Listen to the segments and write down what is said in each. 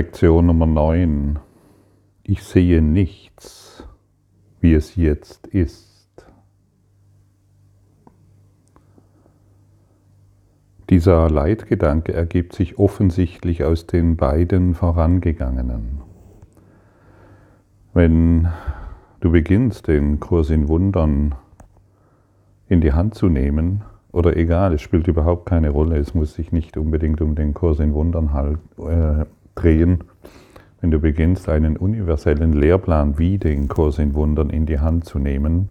Lektion Nummer 9. Ich sehe nichts, wie es jetzt ist. Dieser Leitgedanke ergibt sich offensichtlich aus den beiden vorangegangenen. Wenn du beginnst, den Kurs in Wundern in die Hand zu nehmen, oder egal, es spielt überhaupt keine Rolle, es muss sich nicht unbedingt um den Kurs in Wundern halt, äh, drehen, wenn du beginnst, einen universellen Lehrplan wie den Kurs in Wundern in die Hand zu nehmen,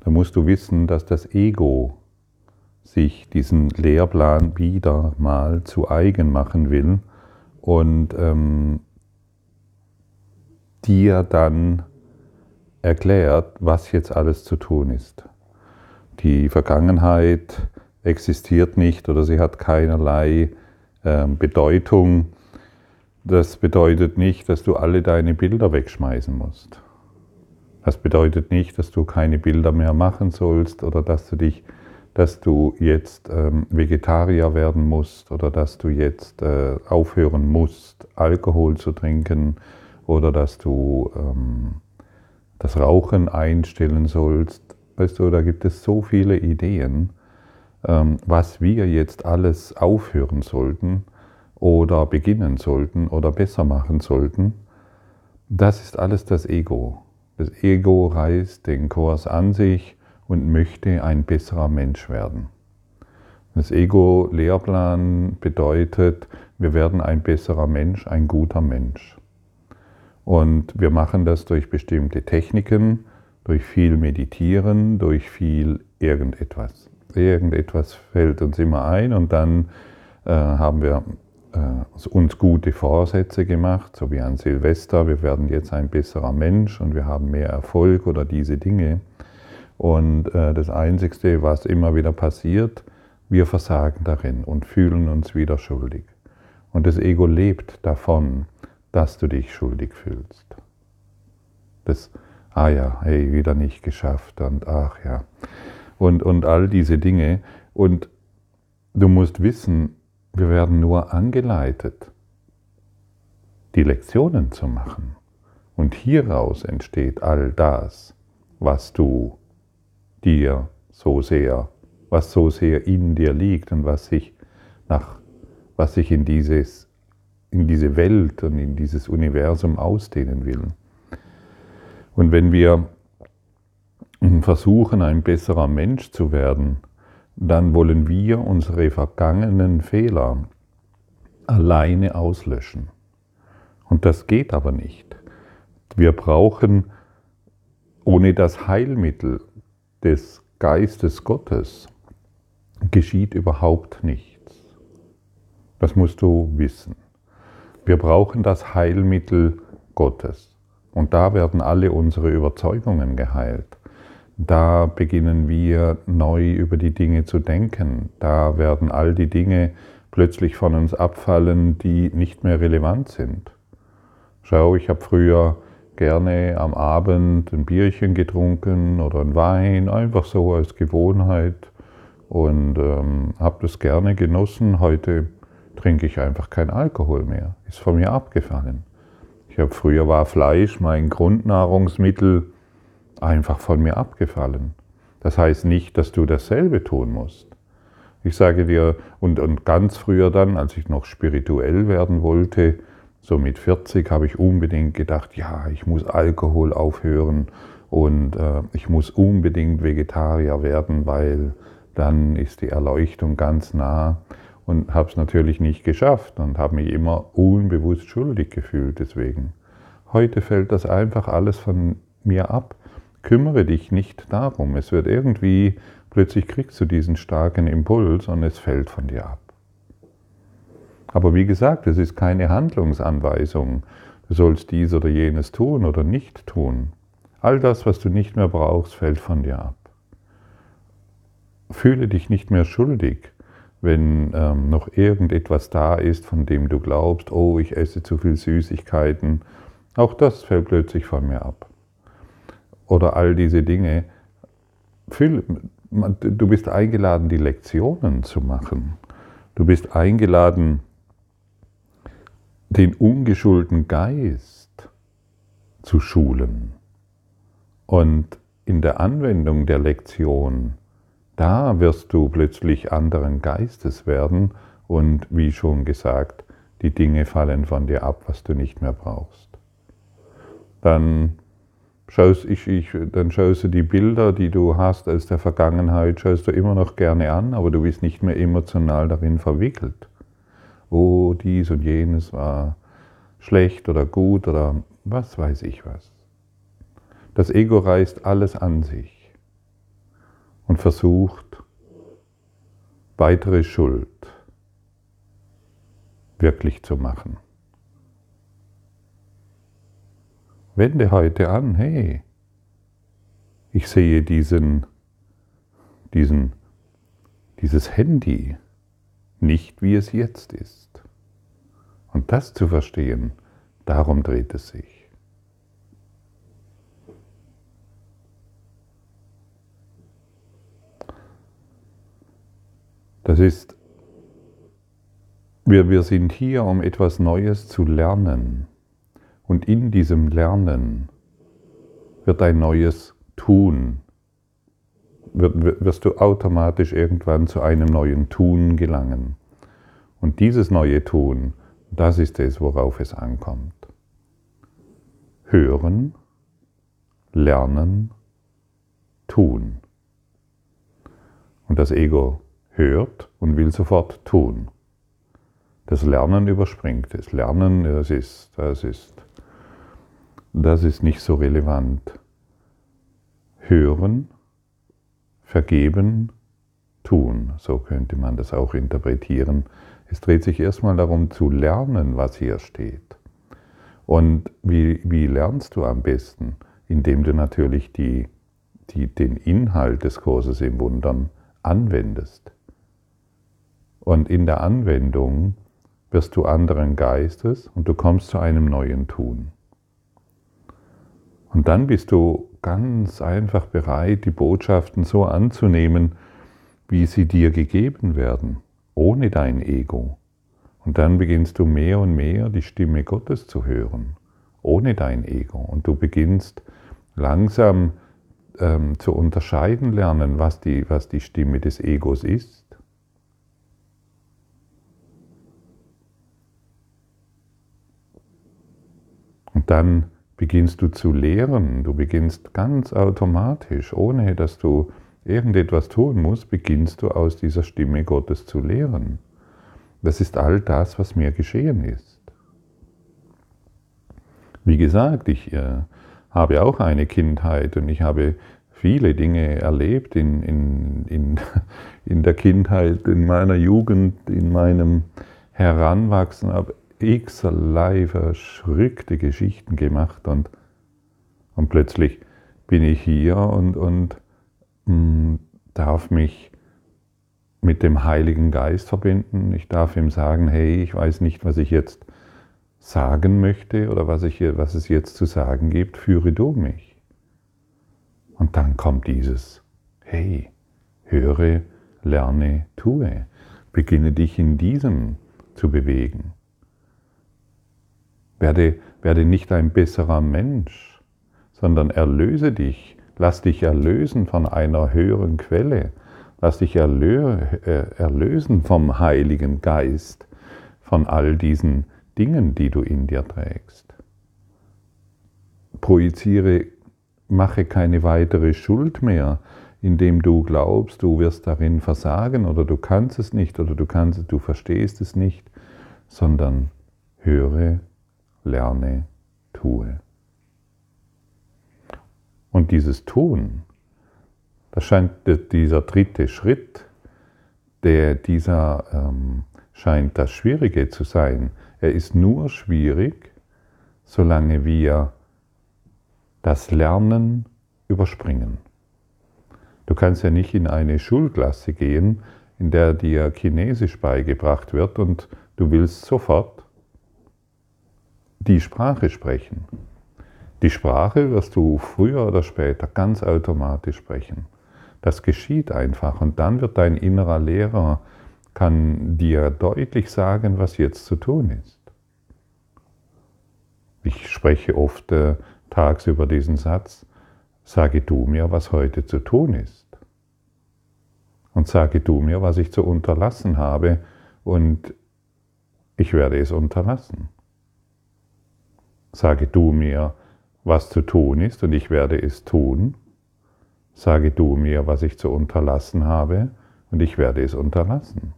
dann musst du wissen, dass das Ego sich diesen Lehrplan wieder mal zu eigen machen will und ähm, dir dann erklärt, was jetzt alles zu tun ist. Die Vergangenheit existiert nicht oder sie hat keinerlei äh, Bedeutung das bedeutet nicht, dass du alle deine Bilder wegschmeißen musst. Das bedeutet nicht, dass du keine Bilder mehr machen sollst oder dass du dich, dass du jetzt ähm, Vegetarier werden musst oder dass du jetzt äh, aufhören musst, Alkohol zu trinken oder dass du ähm, das Rauchen einstellen sollst. Weißt du, da gibt es so viele Ideen, ähm, was wir jetzt alles aufhören sollten oder beginnen sollten oder besser machen sollten, das ist alles das Ego. Das Ego reißt den Kurs an sich und möchte ein besserer Mensch werden. Das Ego-Lehrplan bedeutet, wir werden ein besserer Mensch, ein guter Mensch. Und wir machen das durch bestimmte Techniken, durch viel Meditieren, durch viel irgendetwas. Irgendetwas fällt uns immer ein und dann äh, haben wir uns gute Vorsätze gemacht, so wie an Silvester, wir werden jetzt ein besserer Mensch und wir haben mehr Erfolg oder diese Dinge. Und äh, das Einzige, was immer wieder passiert, wir versagen darin und fühlen uns wieder schuldig. Und das Ego lebt davon, dass du dich schuldig fühlst. Das, ah ja, hey, wieder nicht geschafft und ach ja. Und, und all diese Dinge. Und du musst wissen, wir werden nur angeleitet, die Lektionen zu machen. Und hieraus entsteht all das, was du dir so sehr, was so sehr in dir liegt und was sich nach, was sich in dieses, in diese Welt und in dieses Universum ausdehnen will. Und wenn wir versuchen, ein besserer Mensch zu werden, dann wollen wir unsere vergangenen Fehler alleine auslöschen. Und das geht aber nicht. Wir brauchen ohne das Heilmittel des Geistes Gottes geschieht überhaupt nichts. Das musst du wissen. Wir brauchen das Heilmittel Gottes. Und da werden alle unsere Überzeugungen geheilt. Da beginnen wir neu über die Dinge zu denken. Da werden all die Dinge plötzlich von uns abfallen, die nicht mehr relevant sind. Schau, ich habe früher gerne am Abend ein Bierchen getrunken oder ein Wein, einfach so als Gewohnheit und ähm, habe das gerne genossen. Heute trinke ich einfach kein Alkohol mehr. Ist von mir abgefallen. Ich habe früher war Fleisch mein Grundnahrungsmittel einfach von mir abgefallen. Das heißt nicht, dass du dasselbe tun musst. Ich sage dir, und, und ganz früher dann, als ich noch spirituell werden wollte, so mit 40 habe ich unbedingt gedacht, ja, ich muss Alkohol aufhören und äh, ich muss unbedingt Vegetarier werden, weil dann ist die Erleuchtung ganz nah und habe es natürlich nicht geschafft und habe mich immer unbewusst schuldig gefühlt deswegen. Heute fällt das einfach alles von mir ab kümmere dich nicht darum. Es wird irgendwie, plötzlich kriegst du diesen starken Impuls und es fällt von dir ab. Aber wie gesagt, es ist keine Handlungsanweisung. Du sollst dies oder jenes tun oder nicht tun. All das, was du nicht mehr brauchst, fällt von dir ab. Fühle dich nicht mehr schuldig, wenn ähm, noch irgendetwas da ist, von dem du glaubst, oh, ich esse zu viel Süßigkeiten. Auch das fällt plötzlich von mir ab oder all diese Dinge. Du bist eingeladen, die Lektionen zu machen. Du bist eingeladen, den ungeschulten Geist zu schulen. Und in der Anwendung der Lektion, da wirst du plötzlich anderen Geistes werden und wie schon gesagt, die Dinge fallen von dir ab, was du nicht mehr brauchst. Dann schaust, ich, ich, dann schaust du die Bilder, die du hast aus der Vergangenheit, schaust du immer noch gerne an, aber du bist nicht mehr emotional darin verwickelt. Oh, dies und jenes war schlecht oder gut oder was weiß ich was. Das Ego reißt alles an sich und versucht, weitere Schuld wirklich zu machen. Wende heute an, hey, ich sehe diesen, diesen, dieses Handy nicht, wie es jetzt ist. Und das zu verstehen, darum dreht es sich. Das ist, wir, wir sind hier, um etwas Neues zu lernen. Und in diesem Lernen wird ein neues Tun, wirst du automatisch irgendwann zu einem neuen Tun gelangen. Und dieses neue Tun, das ist es, worauf es ankommt. Hören, lernen, tun. Und das Ego hört und will sofort tun. Das Lernen überspringt es. Lernen, das ist, das ist, das ist nicht so relevant. Hören, vergeben, tun. So könnte man das auch interpretieren. Es dreht sich erstmal darum zu lernen, was hier steht. Und wie, wie lernst du am besten? Indem du natürlich die, die, den Inhalt des Kurses im Wundern anwendest. Und in der Anwendung wirst du anderen Geistes und du kommst zu einem neuen Tun. Und dann bist du ganz einfach bereit, die Botschaften so anzunehmen, wie sie dir gegeben werden, ohne dein Ego. Und dann beginnst du mehr und mehr die Stimme Gottes zu hören, ohne dein Ego. Und du beginnst langsam ähm, zu unterscheiden lernen, was die, was die Stimme des Egos ist Und dann beginnst du zu lehren, du beginnst ganz automatisch, ohne dass du irgendetwas tun musst, beginnst du aus dieser Stimme Gottes zu lehren. Das ist all das, was mir geschehen ist. Wie gesagt, ich äh, habe auch eine Kindheit und ich habe viele Dinge erlebt in, in, in, in der Kindheit, in meiner Jugend, in meinem Heranwachsen, habe x-erlei verschrückte Geschichten gemacht und, und plötzlich bin ich hier und, und mh, mm, darf mich mit dem Heiligen Geist verbinden. Ich darf ihm sagen, hey, ich weiß nicht, was ich jetzt sagen möchte oder was, ich, was es jetzt zu sagen gibt, führe du mich. Und dann kommt dieses, hey, höre, lerne, tue. Beginne dich in diesem zu bewegen. Werde, werde nicht ein besserer Mensch, sondern erlöse dich, lass dich erlösen von einer höheren Quelle, lass dich erlö äh, erlösen vom Heiligen Geist, von all diesen Dingen, die du in dir trägst. Projiziere, mache keine weitere Schuld mehr, indem du glaubst, du wirst darin versagen oder du kannst es nicht oder du kannst, du verstehst es nicht, sondern höre lerne, tue. Und dieses Tun, das scheint dieser dritte Schritt, der dieser ähm, scheint das Schwierige zu sein. Er ist nur schwierig, solange wir das Lernen überspringen. Du kannst ja nicht in eine Schulklasse gehen, in der dir Chinesisch beigebracht wird und du willst sofort die Sprache sprechen. Die Sprache wirst du früher oder später ganz automatisch sprechen. Das geschieht einfach und dann wird dein innerer Lehrer, kann dir deutlich sagen, was jetzt zu tun ist. Ich spreche oft äh, tagsüber diesen Satz, sage du mir, was heute zu tun ist. Und sage du mir, was ich zu unterlassen habe, und ich werde es unterlassen. Sage du mir, was zu tun ist, und ich werde es tun. Sage du mir, was ich zu unterlassen habe, und ich werde es unterlassen.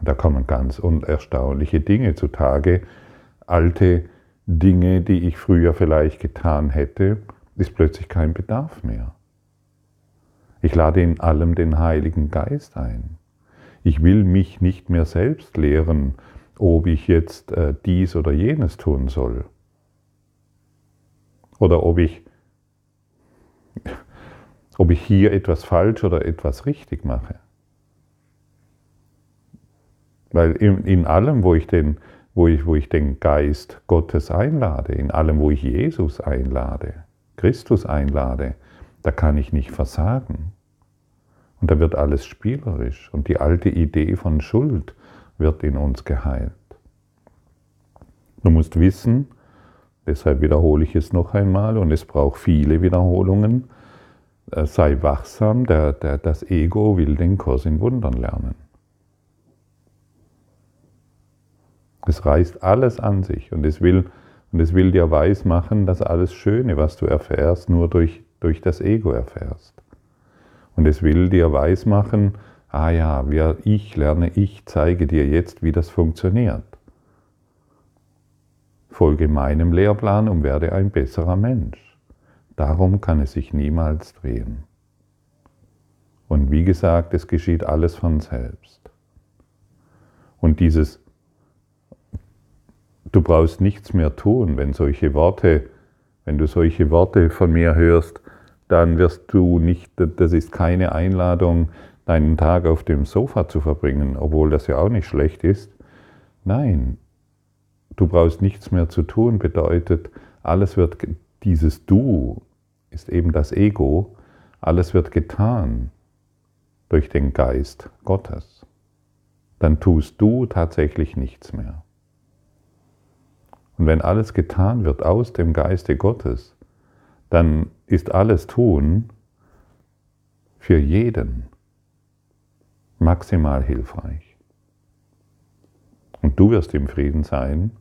Und da kommen ganz erstaunliche Dinge zutage. Alte Dinge, die ich früher vielleicht getan hätte, ist plötzlich kein Bedarf mehr. Ich lade in allem den Heiligen Geist ein. Ich will mich nicht mehr selbst lehren, ob ich jetzt äh, dies oder jenes tun soll. Oder ob ich, ob ich hier etwas falsch oder etwas richtig mache. Weil in, in allem, wo ich, den, wo, ich, wo ich den Geist Gottes einlade, in allem, wo ich Jesus einlade, Christus einlade, da kann ich nicht versagen. Und da wird alles spielerisch und die alte Idee von Schuld wird in uns geheilt. Du musst wissen, deshalb wiederhole ich es noch einmal und es braucht viele Wiederholungen, äh, sei wachsam, der, der, das Ego will den Kurs in Wundern lernen. Es reißt alles an sich und es will, und es will dir weismachen, dass alles Schöne, was du erfährst, nur durch, durch das Ego erfährst. Und es will dir weismachen, ah ja, wer ich lerne, ich zeige dir jetzt, wie das funktioniert. Folge meinem Lehrplan und werde ein besserer Mensch. Darum kann es sich niemals drehen. Und wie gesagt, es geschieht alles von selbst. Und dieses Du brauchst nichts mehr tun, wenn solche Worte, wenn du solche Worte von mir hörst, dann wirst du nicht, das ist keine Einladung, deinen Tag auf dem Sofa zu verbringen, obwohl das ja auch nicht schlecht ist. Nein, du brauchst nichts mehr zu tun, bedeutet, alles wird, dieses Du ist eben das Ego, alles wird getan durch den Geist Gottes. Dann tust du tatsächlich nichts mehr. Und wenn alles getan wird aus dem Geiste Gottes, dann ist alles Tun für jeden maximal hilfreich. Und du wirst im Frieden sein,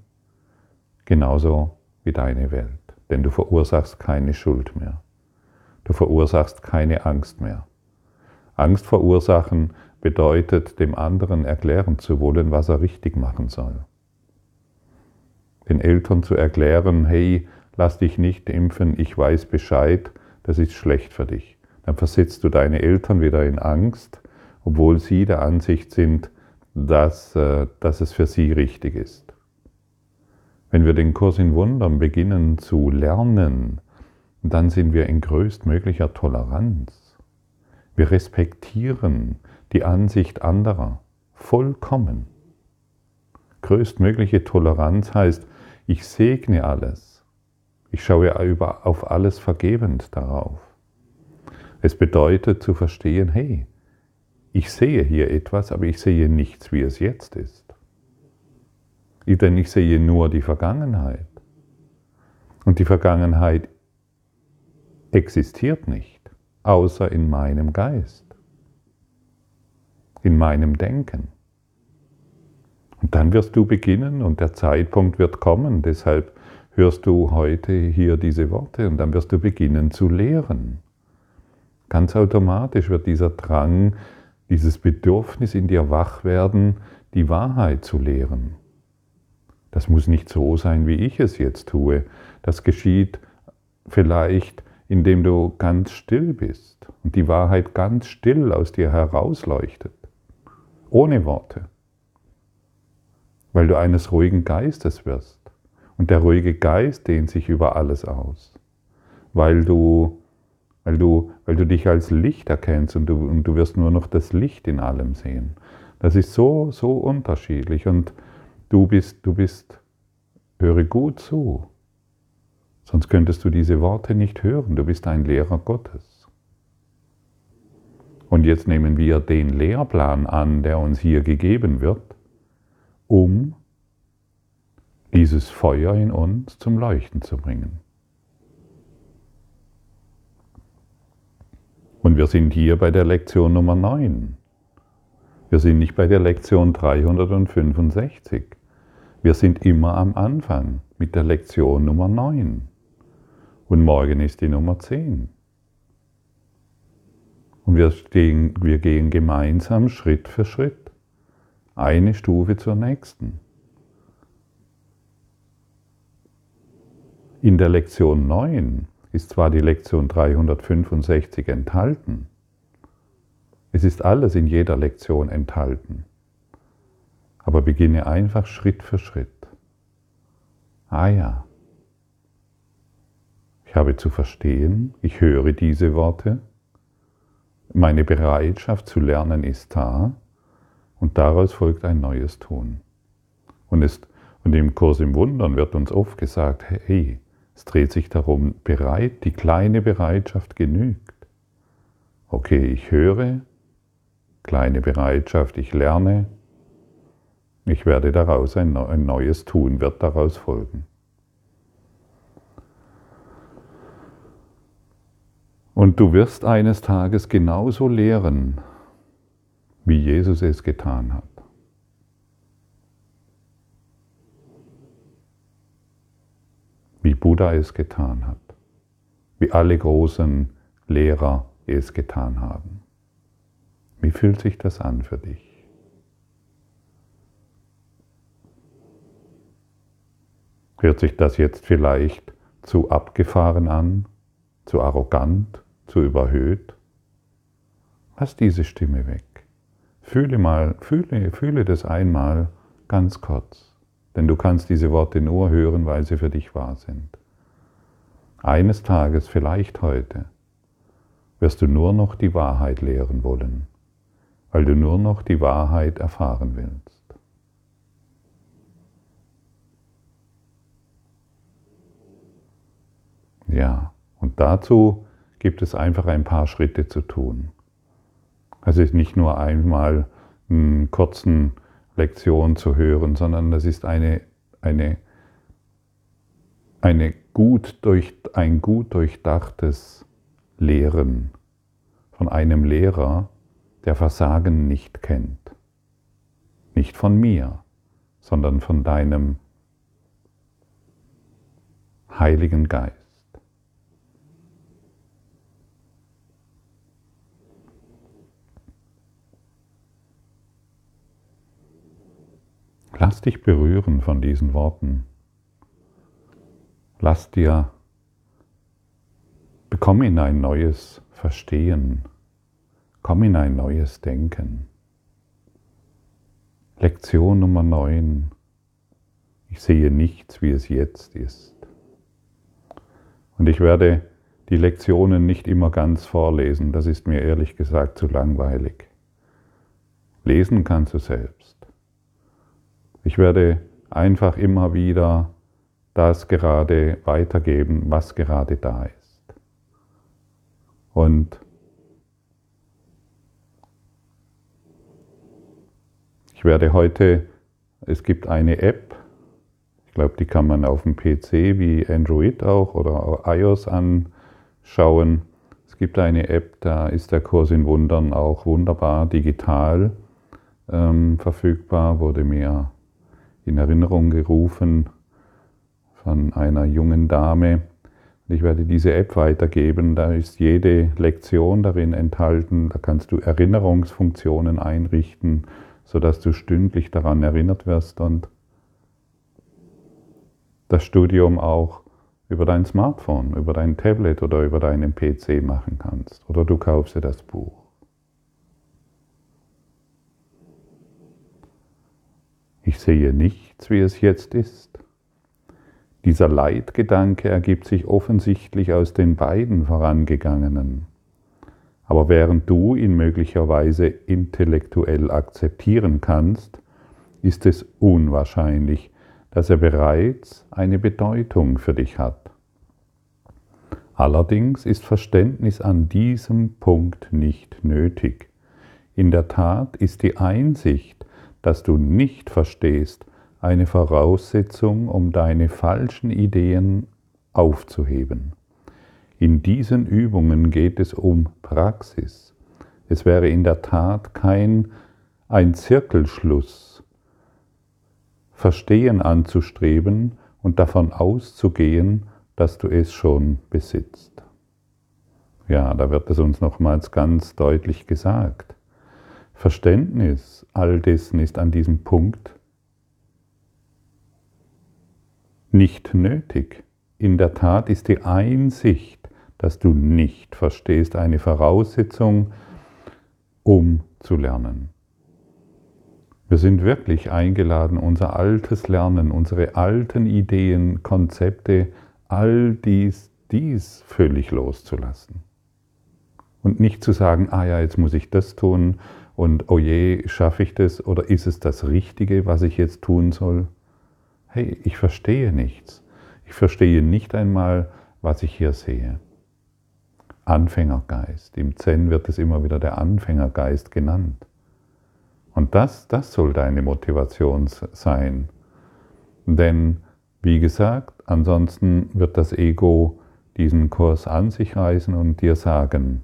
genauso wie deine Welt. Denn du verursachst keine Schuld mehr. Du verursachst keine Angst mehr. Angst verursachen bedeutet, dem anderen erklären zu wollen, was er richtig machen soll den Eltern zu erklären, hey, lass dich nicht impfen, ich weiß Bescheid, das ist schlecht für dich. Dann versetzt du deine Eltern wieder in Angst, obwohl sie der Ansicht sind, dass, äh, dass es für sie richtig ist. Wenn wir den Kurs in Wundern beginnen zu lernen, dann sind wir in größtmöglicher Toleranz. Wir respektieren die Ansicht anderer vollkommen. Größtmögliche Toleranz heißt, ich segne alles. Ich schaue auf alles vergebend darauf. Es bedeutet zu verstehen, hey, ich sehe hier etwas, aber ich sehe nichts, wie es jetzt ist. Denn ich sehe nur die Vergangenheit. Und die Vergangenheit existiert nicht, außer in meinem Geist, in meinem Denken. Und dann wirst du beginnen und der Zeitpunkt wird kommen. Deshalb hörst du heute hier diese Worte und dann wirst du beginnen zu lehren. Ganz automatisch wird dieser Drang, dieses Bedürfnis in dir wach werden, die Wahrheit zu lehren. Das muss nicht so sein, wie ich es jetzt tue. Das geschieht vielleicht, indem du ganz still bist und die Wahrheit ganz still aus dir herausleuchtet, ohne Worte weil du eines ruhigen Geistes wirst. Und der ruhige Geist dehnt sich über alles aus, weil du, weil du, weil du dich als Licht erkennst und du, und du wirst nur noch das Licht in allem sehen. Das ist so, so unterschiedlich und du bist, du bist, höre gut zu, sonst könntest du diese Worte nicht hören. Du bist ein Lehrer Gottes. Und jetzt nehmen wir den Lehrplan an, der uns hier gegeben wird um dieses Feuer in uns zum Leuchten zu bringen. Und wir sind hier bei der Lektion Nummer 9. Wir sind nicht bei der Lektion 365. Wir sind immer am Anfang mit der Lektion Nummer 9. Und morgen ist die Nummer 10. Und wir, stehen, wir gehen gemeinsam Schritt für Schritt, eine Stufe zur nächsten. In der Lektion 9 ist zwar die Lektion 365 enthalten, es ist alles in jeder Lektion enthalten, aber beginne einfach Schritt für Schritt. Ah ja, ich habe zu verstehen, ich höre diese Worte, meine Bereitschaft zu lernen ist da und daraus folgt ein neues Tun. Und, es, und im Kurs im Wundern wird uns oft gesagt, hey, es dreht sich darum, bereit, die kleine Bereitschaft genügt. Okay, ich höre, kleine Bereitschaft, ich lerne, ich werde daraus ein, ein neues Tun, wird daraus folgen. Und du wirst eines Tages genauso lehren, wie Jesus es getan hat. wie Buddha es getan hat, wie alle großen Lehrer es getan haben. Wie fühlt sich das an für dich? Hört sich das jetzt vielleicht zu abgefahren an, zu arrogant, zu überhöht? Lass diese Stimme weg. Fühle mal, fühle, fühle das einmal ganz kurz. Denn du kannst diese Worte nur hören, weil sie für dich wahr sind. Eines Tages, vielleicht heute, wirst du nur noch die Wahrheit lehren wollen, weil du nur noch die Wahrheit erfahren willst. Ja, und dazu gibt es einfach ein paar Schritte zu tun. Es ist nicht nur einmal einen kurzen Lektion zu hören, sondern das ist eine, eine, eine gut durch, ein gut durchdachtes Lehren von einem Lehrer, der Versagen nicht kennt. Nicht von mir, sondern von deinem Heiligen Geist. Lass dich berühren von diesen Worten. Lass dir, bekomm in ein neues Verstehen, komm in ein neues Denken. Lektion Nummer 9. Ich sehe nichts, wie es jetzt ist. Und ich werde die Lektionen nicht immer ganz vorlesen, das ist mir ehrlich gesagt zu langweilig. Lesen kannst du selbst. Ich werde einfach immer wieder das gerade weitergeben, was gerade da ist. Und ich werde heute, es gibt eine App, ich glaube, die kann man auf dem PC wie Android auch oder iOS anschauen. Es gibt eine App, da ist der Kurs in Wundern auch wunderbar digital ähm, verfügbar, wurde mir in Erinnerung gerufen von einer jungen Dame. Ich werde diese App weitergeben. Da ist jede Lektion darin enthalten. Da kannst du Erinnerungsfunktionen einrichten, sodass du stündlich daran erinnert wirst und das Studium auch über dein Smartphone, über dein Tablet oder über deinen PC machen kannst. Oder du kaufst dir das Buch. Ich sehe nichts, wie es jetzt ist. Dieser Leitgedanke ergibt sich offensichtlich aus den beiden vorangegangenen. Aber während du ihn möglicherweise intellektuell akzeptieren kannst, ist es unwahrscheinlich, dass er bereits eine Bedeutung für dich hat. Allerdings ist Verständnis an diesem Punkt nicht nötig. In der Tat ist die Einsicht, dass du nicht verstehst, eine Voraussetzung, um deine falschen Ideen aufzuheben. In diesen Übungen geht es um Praxis. Es wäre in der Tat kein ein Zirkelschluss, Verstehen anzustreben und davon auszugehen, dass du es schon besitzt. Ja, da wird es uns nochmals ganz deutlich gesagt. Verständnis all dessen ist an diesem Punkt nicht nötig. In der Tat ist die Einsicht, dass du nicht verstehst, eine Voraussetzung, um zu lernen. Wir sind wirklich eingeladen, unser altes Lernen, unsere alten Ideen, Konzepte, all dies, dies völlig loszulassen. Und nicht zu sagen, ah ja, jetzt muss ich das tun und oh je, schaffe ich das oder ist es das Richtige, was ich jetzt tun soll? hey, ich verstehe nichts. Ich verstehe nicht einmal, was ich hier sehe. Anfängergeist. Im Zen wird es immer wieder der Anfängergeist genannt. Und das, das soll deine Motivation sein. Denn, wie gesagt, ansonsten wird das Ego diesen Kurs an sich reißen und dir sagen,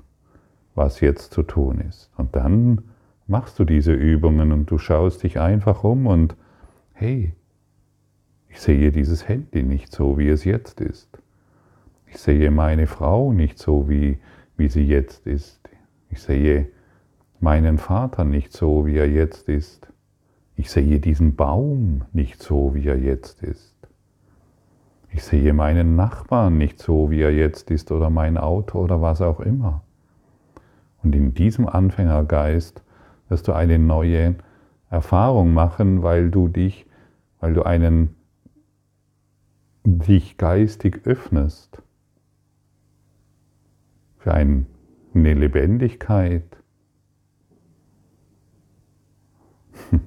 was jetzt zu tun ist. Und dann machst du diese Übungen und du schaust dich einfach um und hey, ich sehe dieses Handy nicht so, wie es jetzt ist. Ich sehe meine Frau nicht so, wie, wie sie jetzt ist. Ich sehe meinen Vater nicht so, wie er jetzt ist. Ich sehe diesen Baum nicht so, wie er jetzt ist. Ich sehe meinen Nachbarn nicht so, wie er jetzt ist, oder mein Auto oder was auch immer. Und in diesem Anfängergeist wirst du eine neue Erfahrung machen, weil du dich, weil du einen dich geistig öffnest für eine Lebendigkeit,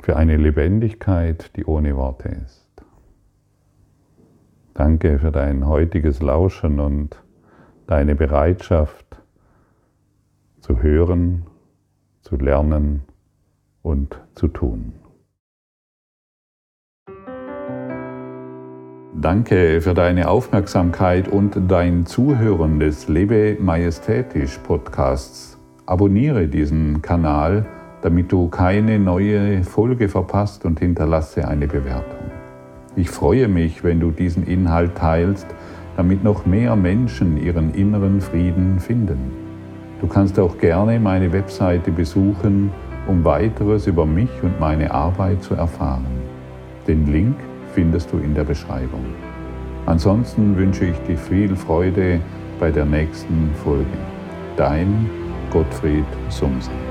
für eine Lebendigkeit, die ohne Worte ist. Danke für dein heutiges Lauschen und deine Bereitschaft zu hören, zu lernen und zu tun. Danke für deine Aufmerksamkeit und dein Zuhören des Lebe Majestätisch Podcasts. Abonniere diesen Kanal, damit du keine neue Folge verpasst und hinterlasse eine Bewertung. Ich freue mich, wenn du diesen Inhalt teilst, damit noch mehr Menschen ihren inneren Frieden finden. Du kannst auch gerne meine Webseite besuchen, um weiteres über mich und meine Arbeit zu erfahren. Den Link findest du in der Beschreibung. Ansonsten wünsche ich dir viel Freude bei der nächsten Folge. Dein Gottfried Sumsen.